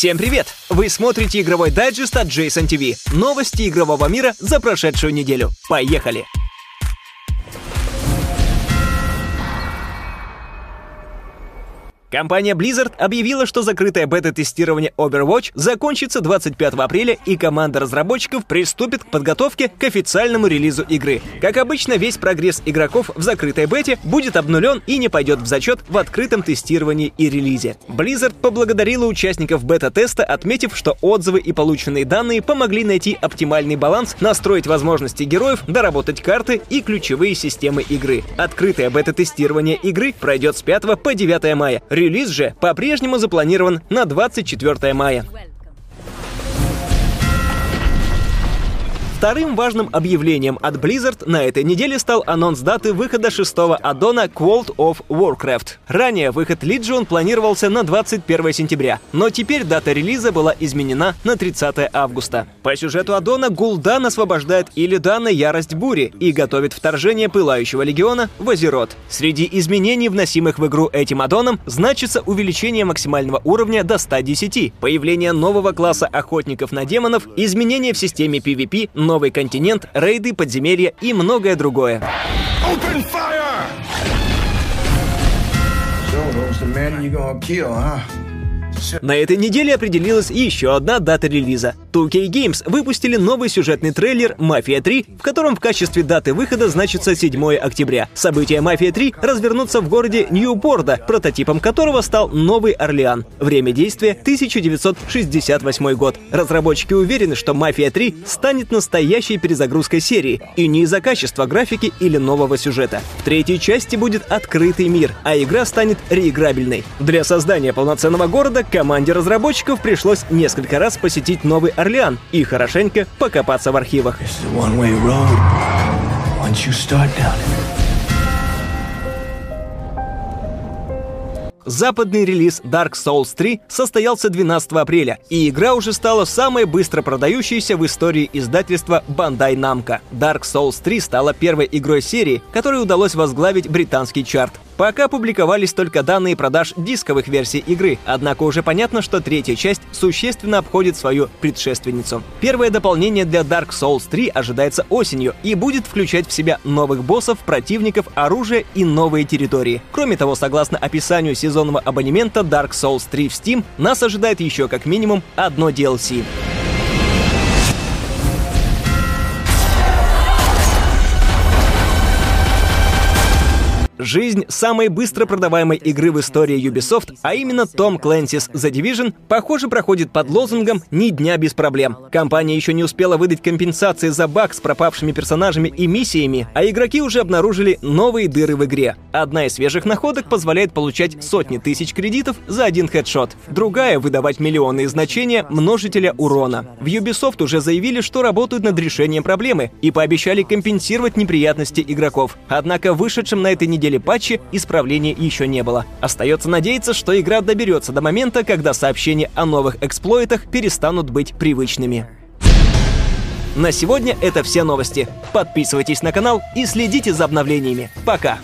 Всем привет! Вы смотрите игровой дайджест от Jason TV. Новости игрового мира за прошедшую неделю. Поехали! Компания Blizzard объявила, что закрытое бета-тестирование Overwatch закончится 25 апреля, и команда разработчиков приступит к подготовке к официальному релизу игры. Как обычно, весь прогресс игроков в закрытой бете будет обнулен и не пойдет в зачет в открытом тестировании и релизе. Blizzard поблагодарила участников бета-теста, отметив, что отзывы и полученные данные помогли найти оптимальный баланс, настроить возможности героев, доработать карты и ключевые системы игры. Открытое бета-тестирование игры пройдет с 5 по 9 мая. Релиз же по-прежнему запланирован на 24 мая. Вторым важным объявлением от Blizzard на этой неделе стал анонс даты выхода шестого аддона World of Warcraft. Ранее выход Legion планировался на 21 сентября, но теперь дата релиза была изменена на 30 августа. По сюжету аддона Гул'дан освобождает Илидана Ярость Бури и готовит вторжение Пылающего Легиона в Азерот. Среди изменений, вносимых в игру этим аддоном, значится увеличение максимального уровня до 110, появление нового класса охотников на демонов, изменения в системе PvP, новый континент, рейды, подземелья и многое другое. Open fire! So, those the men you gonna kill, huh? На этой неделе определилась еще одна дата релиза. 2K Games выпустили новый сюжетный трейлер «Мафия 3», в котором в качестве даты выхода значится 7 октября. События «Мафия 3» развернутся в городе Ньюпорда, прототипом которого стал Новый Орлеан. Время действия — 1968 год. Разработчики уверены, что «Мафия 3» станет настоящей перезагрузкой серии, и не из-за качества графики или нового сюжета. В третьей части будет открытый мир, а игра станет реиграбельной. Для создания полноценного города команде разработчиков пришлось несколько раз посетить Новый Орлеан и хорошенько покопаться в архивах. Западный релиз Dark Souls 3 состоялся 12 апреля, и игра уже стала самой быстро продающейся в истории издательства Bandai Namco. Dark Souls 3 стала первой игрой серии, которой удалось возглавить британский чарт. Пока публиковались только данные продаж дисковых версий игры, однако уже понятно, что третья часть существенно обходит свою предшественницу. Первое дополнение для Dark Souls 3 ожидается осенью и будет включать в себя новых боссов, противников, оружие и новые территории. Кроме того, согласно описанию сезонного абонемента Dark Souls 3 в Steam, нас ожидает еще как минимум одно DLC. Жизнь самой быстро продаваемой игры в истории Ubisoft, а именно Tom Clancy's The Division, похоже, проходит под лозунгом «Ни дня без проблем». Компания еще не успела выдать компенсации за баг с пропавшими персонажами и миссиями, а игроки уже обнаружили новые дыры в игре. Одна из свежих находок позволяет получать сотни тысяч кредитов за один хедшот. Другая — выдавать миллионные значения множителя урона. В Ubisoft уже заявили, что работают над решением проблемы и пообещали компенсировать неприятности игроков. Однако вышедшим на этой неделе неделе патчи исправления еще не было. Остается надеяться, что игра доберется до момента, когда сообщения о новых эксплойтах перестанут быть привычными. На сегодня это все новости. Подписывайтесь на канал и следите за обновлениями. Пока!